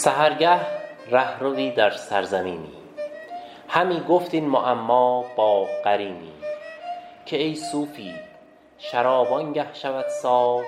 سحرگه رهروی در سرزمینی. همی گفت این معما با قرینی که ای صوفی شراب آنگه شود صاف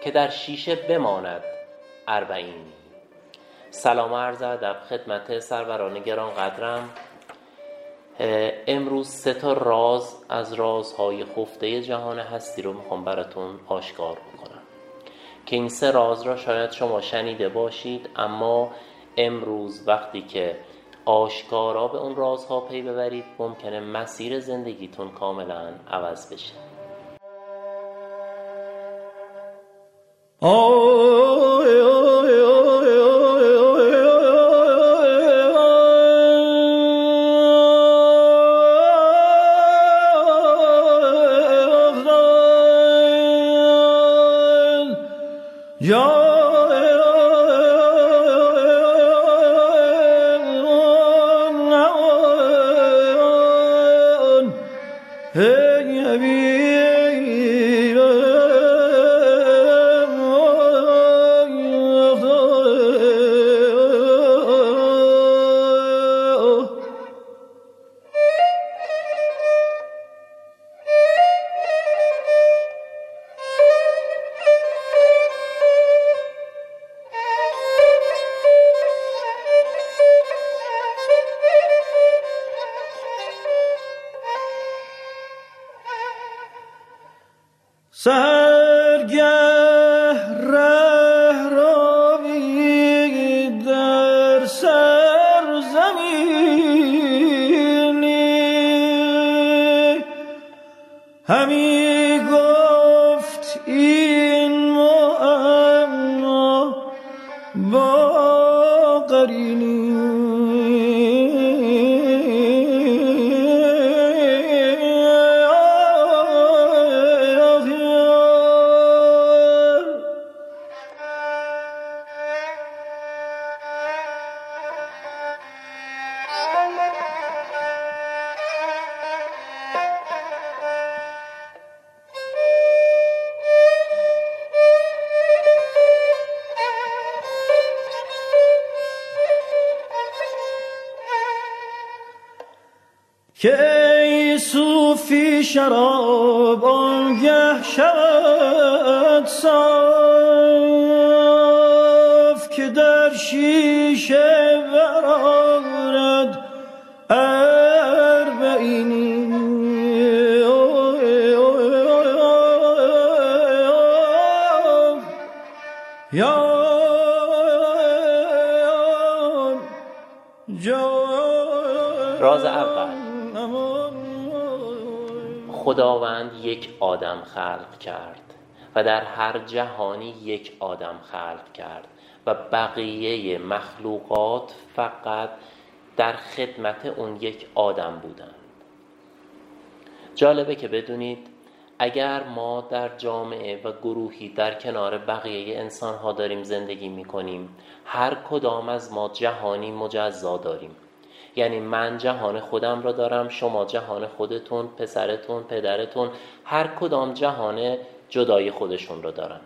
که در شیشه بماند اربعینی. سلام عرض ادب خدمت سروران گرانقدرم امروز سه تا راز از رازهای خفته جهان هستی رو می‌خوام براتون آشکار بکنم. که این سه راز را شاید شما شنیده باشید اما امروز وقتی که آشکارا به اون رازها پی ببرید ممکنه مسیر زندگیتون کاملا عوض بشه. همی گفت این که ای صوفی شراب آنگه شود صاف که در شیشه خداوند یک آدم خلق کرد و در هر جهانی یک آدم خلق کرد و بقیه مخلوقات فقط در خدمت اون یک آدم بودند. جالبه که بدونید اگر ما در جامعه و گروهی در کنار بقیه انسان ها داریم زندگی می کنیم هر کدام از ما جهانی مجزا داریم. یعنی من جهان خودم را دارم شما جهان خودتون پسرتون پدرتون هر کدام جهان جدای خودشون رو دارن.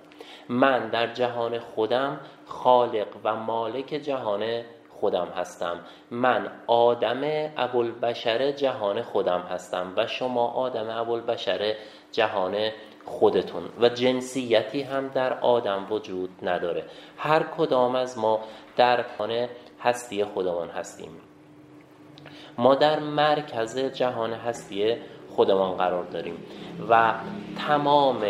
من در جهان خودم خالق و مالک جهان خودم هستم. من آدم ابوالبشر جهان خودم هستم و شما آدم ابوالبشر جهان خودتون. و جنسیتی هم در آدم وجود نداره. هر کدام از ما در خانه هستی خودمان هستیم. ما در مرکز جهان هستی خودمان قرار داریم و تمام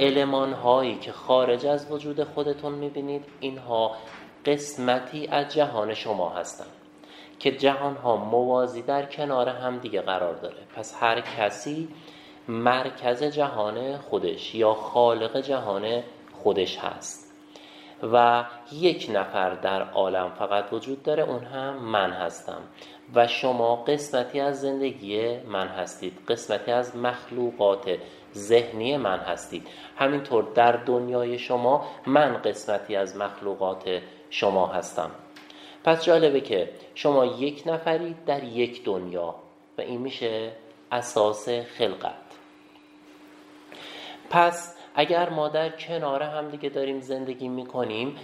علمان هایی که خارج از وجود خودتون می‌بینید اینها قسمتی از جهان شما هستند که جهان ها موازی در کنار هم دیگه قرار داره. پس هر کسی مرکز جهان خودش یا خالق جهان خودش هست. و یک نفر در عالم فقط وجود داره اون هم من هستم. و شما قسمتی از زندگی من هستید قسمتی از مخلوقات ذهنی من هستید. همینطور در دنیای شما من قسمتی از مخلوقات شما هستم. پس جالبه که شما یک نفرید در یک دنیا و این میشه اساس خلقت. پس اگر ما در کنار هم دیگه داریم زندگی می‌کنیم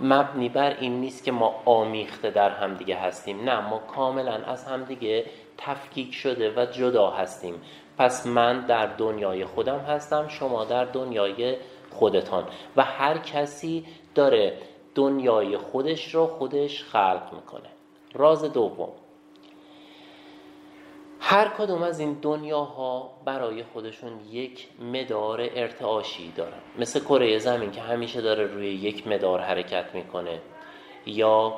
مبنی بر این نیست که ما آمیخته در همدیگه هستیم. نه ما کاملا از همدیگه تفکیک شده و جدا هستیم. پس من در دنیای خودم هستم شما در دنیای خودتان. و هر کسی داره دنیای خودش رو خودش خلق می‌کنه. راز دوم. هر کدوم از این دنیاها برای خودشون یک مدار ارتعاشی دارن. مثل کره زمین که همیشه داره روی یک مدار حرکت می‌کنه. یا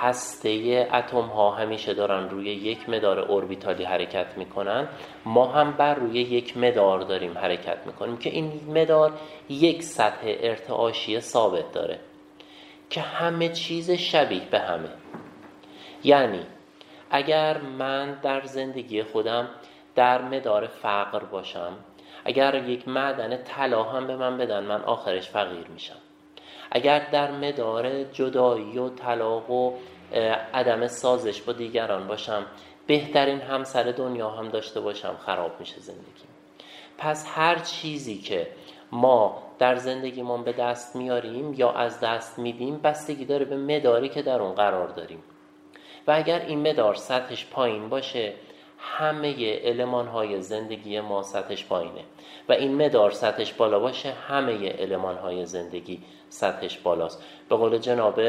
هسته اتم ها همیشه دارن روی یک مدار اوربیتالی حرکت می‌کنن. ما هم بر روی یک مدار داریم حرکت می‌کنیم که این مدار یک سطح ارتعاشی ثابت داره. که همه چیز شبیه به همه. یعنی اگر من در زندگی خودم در مدار فقر باشم اگر یک معدن طلا هم به من بدن من آخرش فقیر میشم. اگر در مدار جدایی و طلاق و عدم سازش با دیگران باشم بهترین همسر دنیا هم داشته باشم خراب میشه زندگی. پس هر چیزی که ما در زندگیمون به دست میاریم یا از دست میدیم بستگی داره به مداری که در اون قرار داریم. و اگر این مدار سطحش پایین باشه همه علمان های زندگی ما سطحش پایینه. و این مدار سطحش بالا باشه همه علمان های زندگی سطحش بالاست. به قول جناب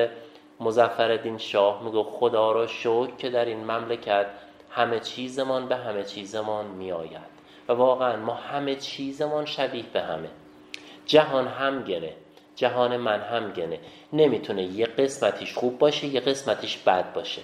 مزفردین شاه میگو خدا را شکر که در این مملکت همه چیزمان به همه چیزمان میآید. و واقعا ما همه چیزمان شبیه به همه. جهان هم گره جهان من هم گنه. نمی‌تونه یه قسمتیش خوب باشه یه قسمتیش بد باشه.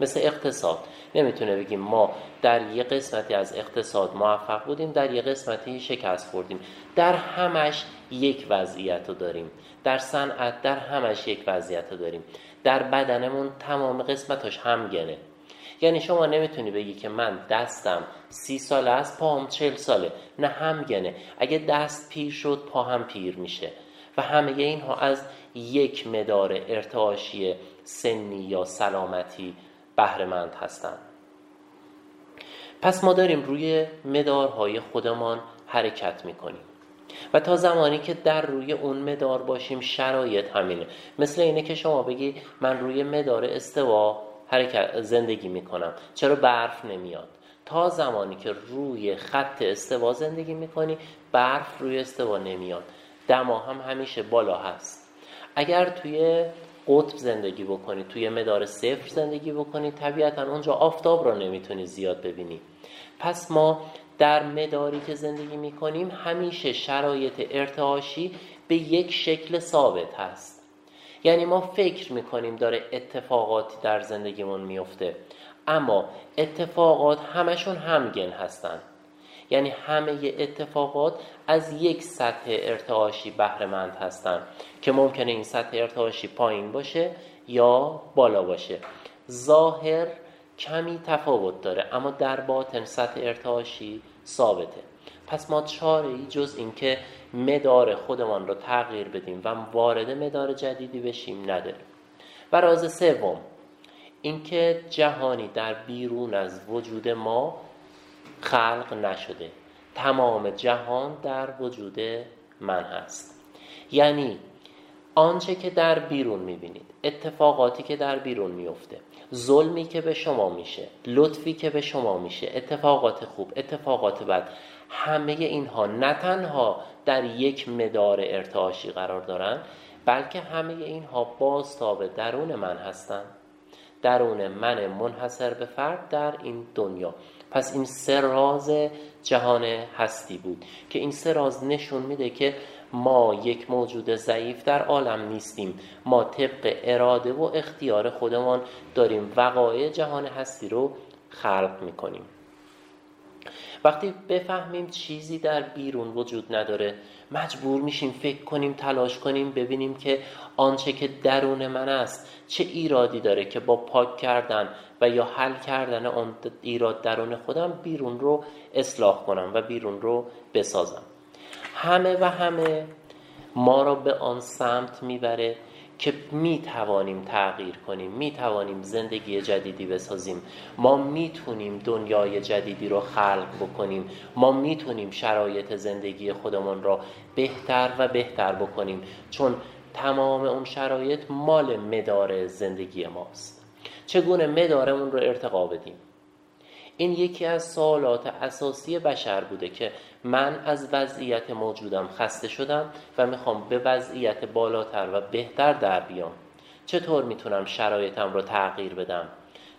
مثل اقتصاد. نمی‌تونه بگیم ما در یه قسمتی از اقتصاد موفق بودیم در یه قسمتی شکست خوردیم. در همش یک وضعیت رو داریم. در صنعت در همش یک وضعیت رو داریم. در بدنمون تمام قسمتاش همگنه. یعنی شما نمی‌تونی بگی که من دستم سی ساله است پاهم چل ساله. نه همگنه. اگه دست پیر شد پا هم پیر میشه. و همه اینها از یک مدار ارتعاشی سنی یا سلامتی بهرهمند هستند. پس ما داریم روی مدارهای خودمان حرکت می‌کنیم. و تا زمانی که در روی اون مدار باشیم شرایط همینه. مثل اینه که شما بگی من روی مدار استوا حرکت زندگی می‌کنم. چرا برف نمیاد؟ تا زمانی که روی خط استوا زندگی می‌کنی برف روی استوا نمیاد. دما هم همیشه بالا هست. اگر توی قطب زندگی بکنی توی مدار صفر زندگی بکنی. طبیعتا اونجا آفتاب را نمی‌تونی زیاد ببینی. پس ما در مداری که زندگی می‌کنیم همیشه شرایط ارتعاشی به یک شکل ثابت هست. یعنی ما فکر می‌کنیم داره اتفاقاتی در زندگیمون میفته اما اتفاقات همشون همگن هستن. یعنی همه اتفاقات از یک سطح ارتعاشی بهرهمند هستند که ممکنه این سطح ارتعاشی پایین باشه یا بالا باشه. ظاهر کمی تفاوت داره اما در باطن سطح ارتعاشی ثابته. پس ما چاره ای جز اینکه مدار خودمان رو تغییر بدیم و وارد مدار جدیدی بشیم نداریم. و راز سوم اینکه جهانی در بیرون از وجود ما خلق نشده. تمام جهان در وجود من هست. یعنی آنچه که در بیرون می‌بینید اتفاقاتی که در بیرون میفته ظلمی که به شما میشه لطفی که به شما میشه اتفاقات خوب اتفاقات بد همه اینها نه تنها در یک مدار ارتعاشی قرار دارن بلکه همه اینها بازتاب درون من هستند درون من منحصر به فرد در این دنیا. پس این سه راز جهان هستی بود که این سه راز نشون میده که ما یک موجود ضعیف در عالم نیستیم. ما طبق اراده و اختیار خودمان داریم وقایع جهان هستی رو خلق می‌کنیم. وقتی بفهمیم چیزی در بیرون وجود نداره مجبور میشیم فکر کنیم تلاش کنیم ببینیم که آنچه که درون من است چه ایرادی داره که با پاک کردن و یا حل کردن آن ایراد درون خودم بیرون رو اصلاح کنم و بیرون رو بسازم. همه و همه ما را به آن سمت می‌بره که می توانیم تغییر کنیم می توانیم زندگی جدیدی بسازیم. ما می‌تونیم دنیای جدیدی رو خلق بکنیم. ما می‌تونیم شرایط زندگی خودمان را بهتر و بهتر بکنیم. چون تمام اون شرایط مال مدار زندگی ماست. چگونه مدارمون رو ارتقا بدیم؟ این یکی از سوالات اساسی بشر بوده که من از وضعیت موجودم خسته شدم و می‌خوام به وضعیت بالاتر و بهتر در بیام. چطور می‌تونم شرایطم رو تغییر بدم؟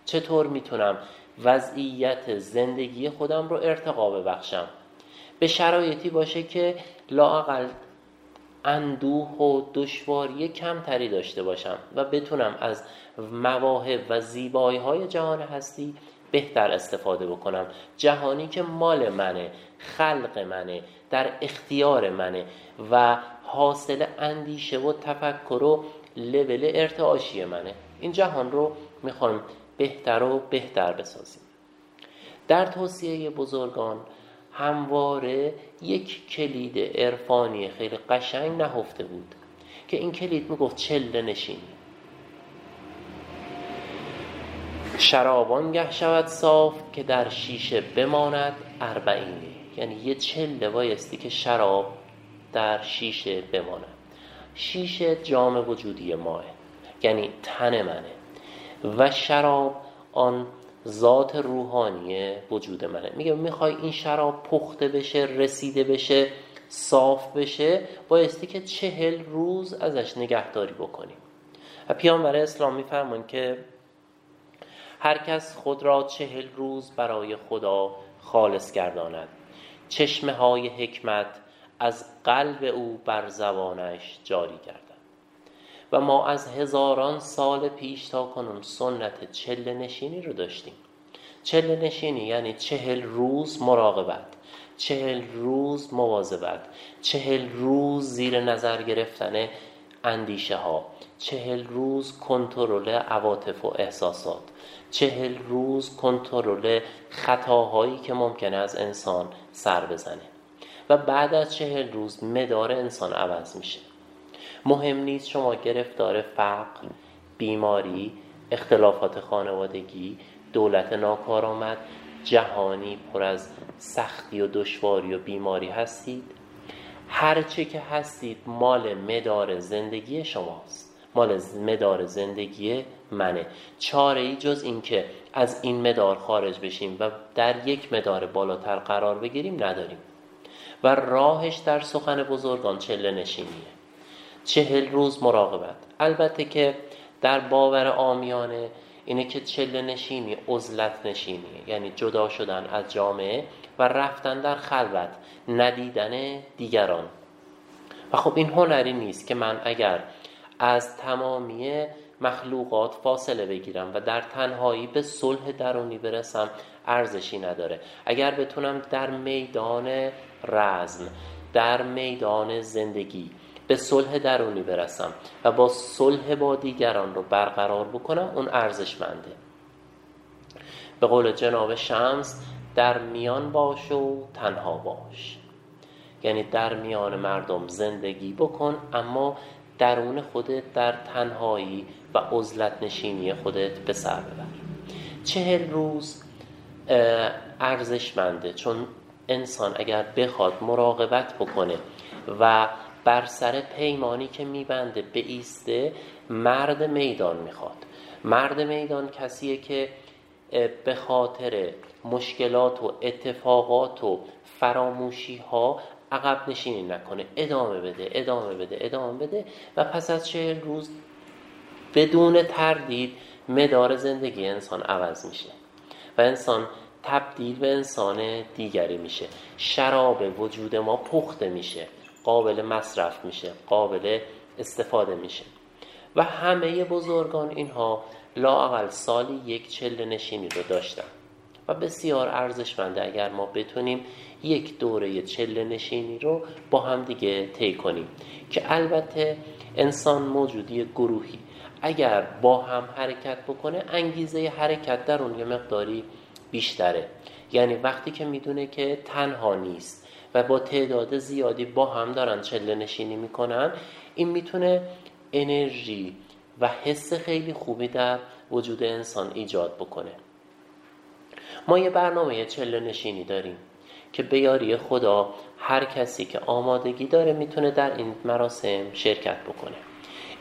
چطور می‌تونم وضعیت زندگی خودم رو ارتقا ببخشم؟ به شرایطی باشه که لاقل اندوه و دشواری کمتری داشته باشم و بتونم از مواهب و زیبایی های جهان هستی بهتر استفاده بکنم. جهانی که مال منه خلق منه در اختیار منه و حاصل اندیشه و تفکر و لول ارتعاشی منه. این جهان رو می‌خوایم بهتر و بهتر بسازیم. در توصیه بزرگان همواره یک کلید عرفانی خیلی قشنگ نهفته بود که این کلید می‌گفت چله نشینی. شرابان گه شود صاف که در شیشه بماند اربعینی یعنی یه چله بایستی که شراب در شیشه بماند. شیشه جام وجودی ماه. یعنی تن منه. و شراب آن ذات روحانی وجود منه. میگه می‌خوای این شراب پخته بشه رسیده بشه صاف بشه بایستی که چهل روز ازش نگهداری بکنیم و پیامبر اسلام میفرمون که هر کس خود را چهل روز برای خدا خالص گرداند. چشمه های حکمت از قلب او بر زبانش جاری گردد. و ما از هزاران سال پیش تا کنون سنت چله نشینی رو داشتیم. چله نشینی یعنی چهل روز مراقبت چهل روز مواظبت چهل روز زیر نظر گرفتن اندیشه ها چهل روز کنترل عواطف و احساسات. چهل روز کنترل خطاهایی که ممکنه از انسان سر بزنه. و بعد از چهل روز مدار انسان عوض میشه. مهم نیست شما گرفتار فقر بیماری اختلافات خانوادگی دولت ناکارآمد جهانی پر از سختی و دشواری و بیماری هستید. هرچه که هستید مال مدار زندگی شماست. مال مدار زندگی منه. چاره ای جز اینکه از این مدار خارج بشیم و در یک مدار بالاتر قرار بگیریم نداریم. و راهش در سخن بزرگان چله نشینیه. چهل روز مراقبت. البته که در باور آمیانه اینه که چله نشینی عزلت نشینی یعنی جدا شدن از جامعه و رفتن در خلوت ندیدن دیگران. و خب این هنری نیست که من اگر از تمامی مخلوقات فاصله بگیرم و در تنهایی به صلح درونی برسم ارزشی نداره. اگر بتونم در میدان رزم در میدان زندگی به صلح درونی برسم و با صلح با دیگران رو برقرار بکنم اون ارزشمنده. به قول جناب شمس در میان باش و تنها باش. یعنی در میان مردم زندگی بکن اما درون خودت در تنهایی و عزلت نشینی خودت به سر ببر. چهل روز ارزشمنده چون انسان اگر بخواد مراقبت بکنه و بر سر پیمانی که میبنده به ایسته مرد میدان می‌خواد. مرد میدان کسیه که به خاطر مشکلات و اتفاقات و فراموشی ها عقب نشینی نکنه. ادامه بده ادامه بده ادامه بده. و پس از چهل روز بدون تردید مدار زندگی انسان عوض میشه. و انسان تبدیل به انسان دیگری میشه. شراب وجود ما پخته میشه. قابل مصرف میشه. قابل استفاده میشه. و همه بزرگان اینها لااقل سالی یک چله نشینی رو داشتن. و بسیار ارزشمنده اگر ما بتونیم یک دوره چله نشینی رو با هم دیگه طی کنیم که البته انسان موجودی گروهی. اگر با هم حرکت بکنه انگیزه حرکت در اون یه مقداری بیشتره. یعنی وقتی که می‌دونه که تنها نیست و با تعداد زیادی با هم دارن چله نشینی می‌کنن این می‌تونه انرژی و حس خیلی خوبی در وجود انسان ایجاد بکنه. ما یه برنامه چله نشینی داریم. که به یاری خدا هر کسی که آمادگی داره می‌تونه در این مراسم شرکت بکنه.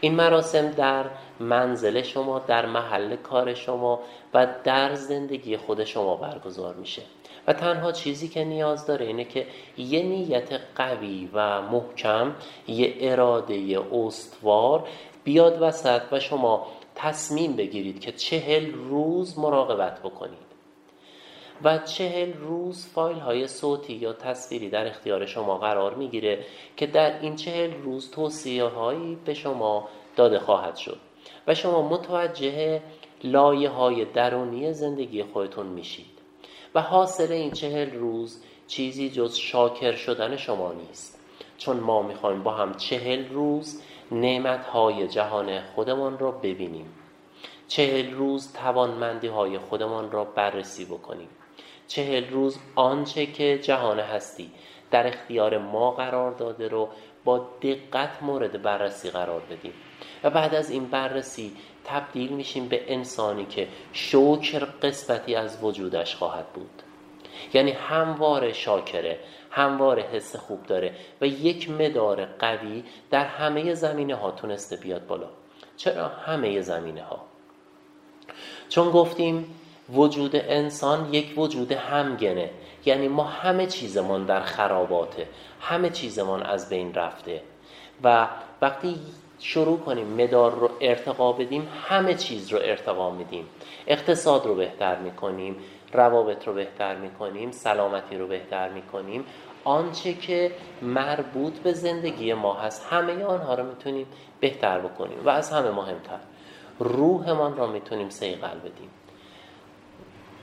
این مراسم در منزل شما در محل کار شما و در زندگی خود شما برگزار میشه. و تنها چیزی که نیاز داره اینه که یه نیت قوی و محکم یه اراده استوار بیاد وسط و شما تصمیم بگیرید که چهل روز مراقبت بکنید. و چهل روز فایل های صوتی یا تصویری در اختیار شما قرار می‌گیره که در این چهل روز توصیه هایی به شما داده خواهد شد و شما متوجه لایه های درونی زندگی خودتون میشید. و حاصل این چهل روز چیزی جز شاکر شدن شما نیست. چون ما می‌خوایم با هم چهل روز نعمت های جهان خودمان را ببینیم. چهل روز توانمندی های خودمان را بررسی بکنیم. چهل روز آنچه که جهان هستی. در اختیار ما قرار داده رو با دقت مورد بررسی قرار بدیم. و بعد از این بررسی تبدیل میشیم به انسانی که شکر قسمتی از وجودش خواهد بود. یعنی همواره شاکره همواره حس خوب داره و یک مدار قوی در همه زمینه ها تونسته بیاد بالا. چرا همه زمینه ها چون گفتیم وجود انسان یک وجود همگنه. یعنی ما همه چیزمان در خراباته. همه چیزمان از بین رفته. و وقتی شروع کنیم مدار رو ارتقا بدیم همه چیز رو ارتقا میدیم. اقتصاد رو بهتر می‌کنیم روابط رو بهتر می‌کنیم سلامتی رو بهتر می‌کنیم. آنچه که مربوط به زندگی ما هست همه آنها رو می‌تونیم بهتر بکنیم. و از همه مهمتر روحمان را می‌تونیم سیقل بدیم.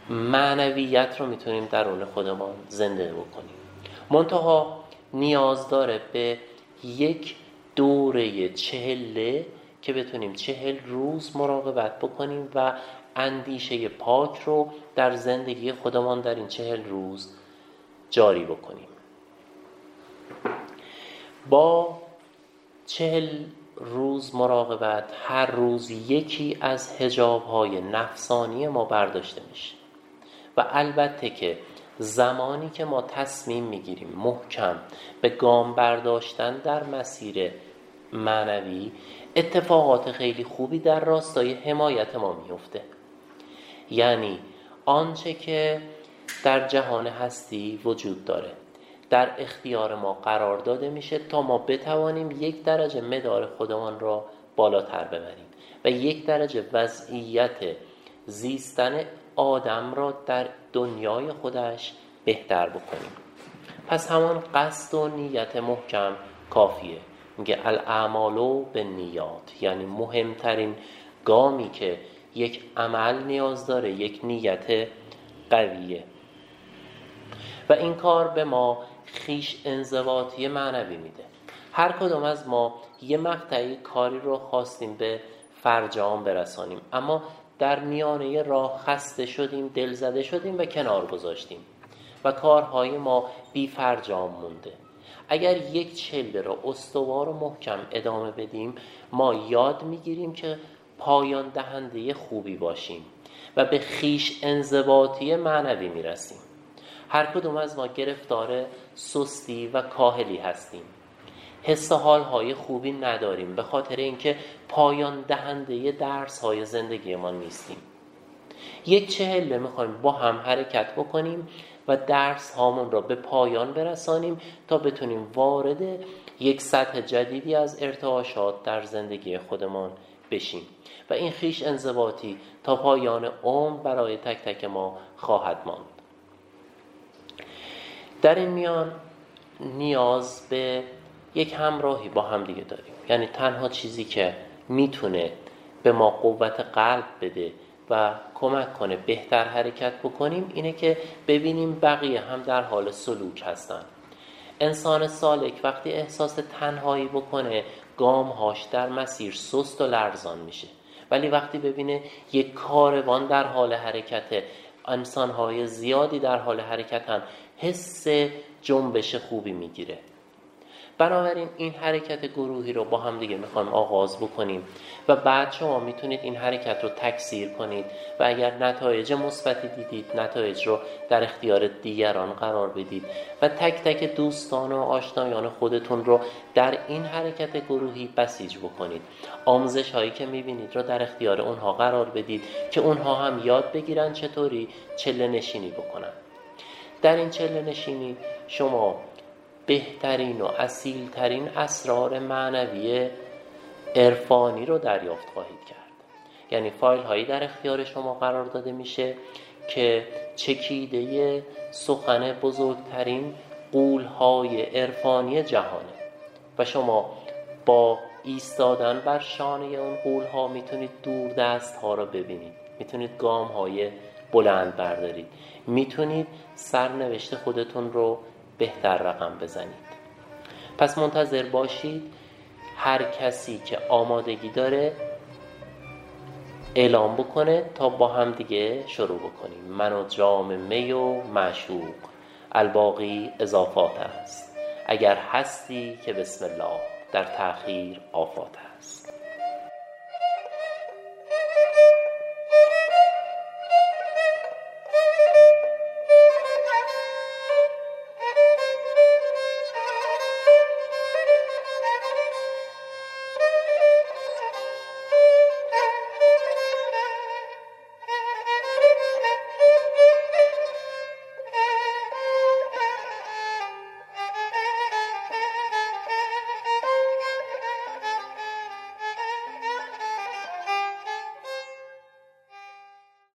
معنویت رو می‌تونیم درون خودمان زنده بکنیم. منتها نیاز داره به یک دوره چهله که بتونیم چهل روز مراقبت بکنیم و اندیشه پاک رو در زندگی خودمان در این چهل روز جاری بکنیم. با چهل روز مراقبت هر روز یکی از هجاب های نفسانی ما برداشته میشه. و البته که زمانی که ما تصمیم می‌گیریم محکم به گام برداشتن در مسیر معنوی اتفاقات خیلی خوبی در راستای حمایت ما میفته یعنی آنچه که در جهان هستی وجود داره. در اختیار ما قرار داده میشه تا ما بتوانیم یک درجه مدار خودمان را بالاتر ببریم و یک درجه وضعیت زیستن آدم را در دنیای خودش بهتر بکنیم. پس همان قصد و نیت محکم کافیه. میگه الاعمالو به نیات یعنی مهمترین گامی که یک عمل نیاز داره یک نیت قویه. و این کار به ما خیش انضباطی معنوی میده. هر کدام از ما یه مقطعی کاری رو خواستیم به فرجام برسانیم. اما در میانه راه خسته شدیم دل زده شدیم و کنار گذاشتیم و کارهای ما بی فرجام مونده. اگر یک چله را استوار و محکم ادامه بدیم ما یاد می‌گیریم که پایان دهنده خوبی باشیم و به خیش انضباطی معنوی می‌رسیم. هر کدوم از ما گرفتار سستی و کاهلی هستیم. حس حال های خوبی نداریم به خاطر اینکه پایان دهنده درس های زندگی ما نیستیم. یک چهله می‌خوایم با هم حرکت بکنیم و درس هامون را به پایان برسانیم تا بتونیم وارد یک سطح جدیدی از ارتعاشات در زندگی خودمان بشیم. و این خیش انضباطی تا پایان عمر برای تک تک ما خواهد ماند. در این میان نیاز به یک همراهی با هم دیگه داریم. یعنی تنها چیزی که می‌تونه به ما قوت قلب بده و کمک کنه بهتر حرکت بکنیم اینه که ببینیم بقیه هم در حال سلوک هستن. انسان سالک وقتی احساس تنهایی بکنه گامهاش در مسیر سست و لرزان میشه. ولی وقتی ببینه یک کاروان در حال حرکت انسانهای زیادی در حال حرکتن حس جنبش خوبی می‌گیره. بنابراین این حرکت گروهی رو با هم دیگه می‌خوایم آغاز بکنیم و بعد شما می‌تونید این حرکت رو تکثیر کنید و اگر نتایج مثبتی دیدید نتایج رو در اختیار دیگران قرار بدید و تک تک دوستان و آشنایان خودتون رو در این حرکت گروهی بسیج بکنید. آموزش هایی که می‌بینید رو در اختیار اونها قرار بدید که اونها هم یاد بگیرن چطوری چله نشینی بکنن. در این چله نشینی شما بهترین و اصیلترین اسرار معنوی عرفانی رو دریافت خواهید کرد. یعنی فایل هایی در اختیار شما قرار داده میشه که چکیده سخن بزرگترین قول های عرفانی جهانه. و شما با ایستادن بر شانه اون قول ها می‌تونید دور دست ها رو ببینید. می‌تونید گام های بلند بردارید می‌تونید سرنوشت خودتون رو بهتر رقم بزنید. پس منتظر باشید هر کسی که آمادگی داره اعلام بکنه تا با هم دیگه شروع بکنیم. من و جام می و معشوق. الباقی اضافات است. اگر هستی که بسم الله در تأخیر آفات است.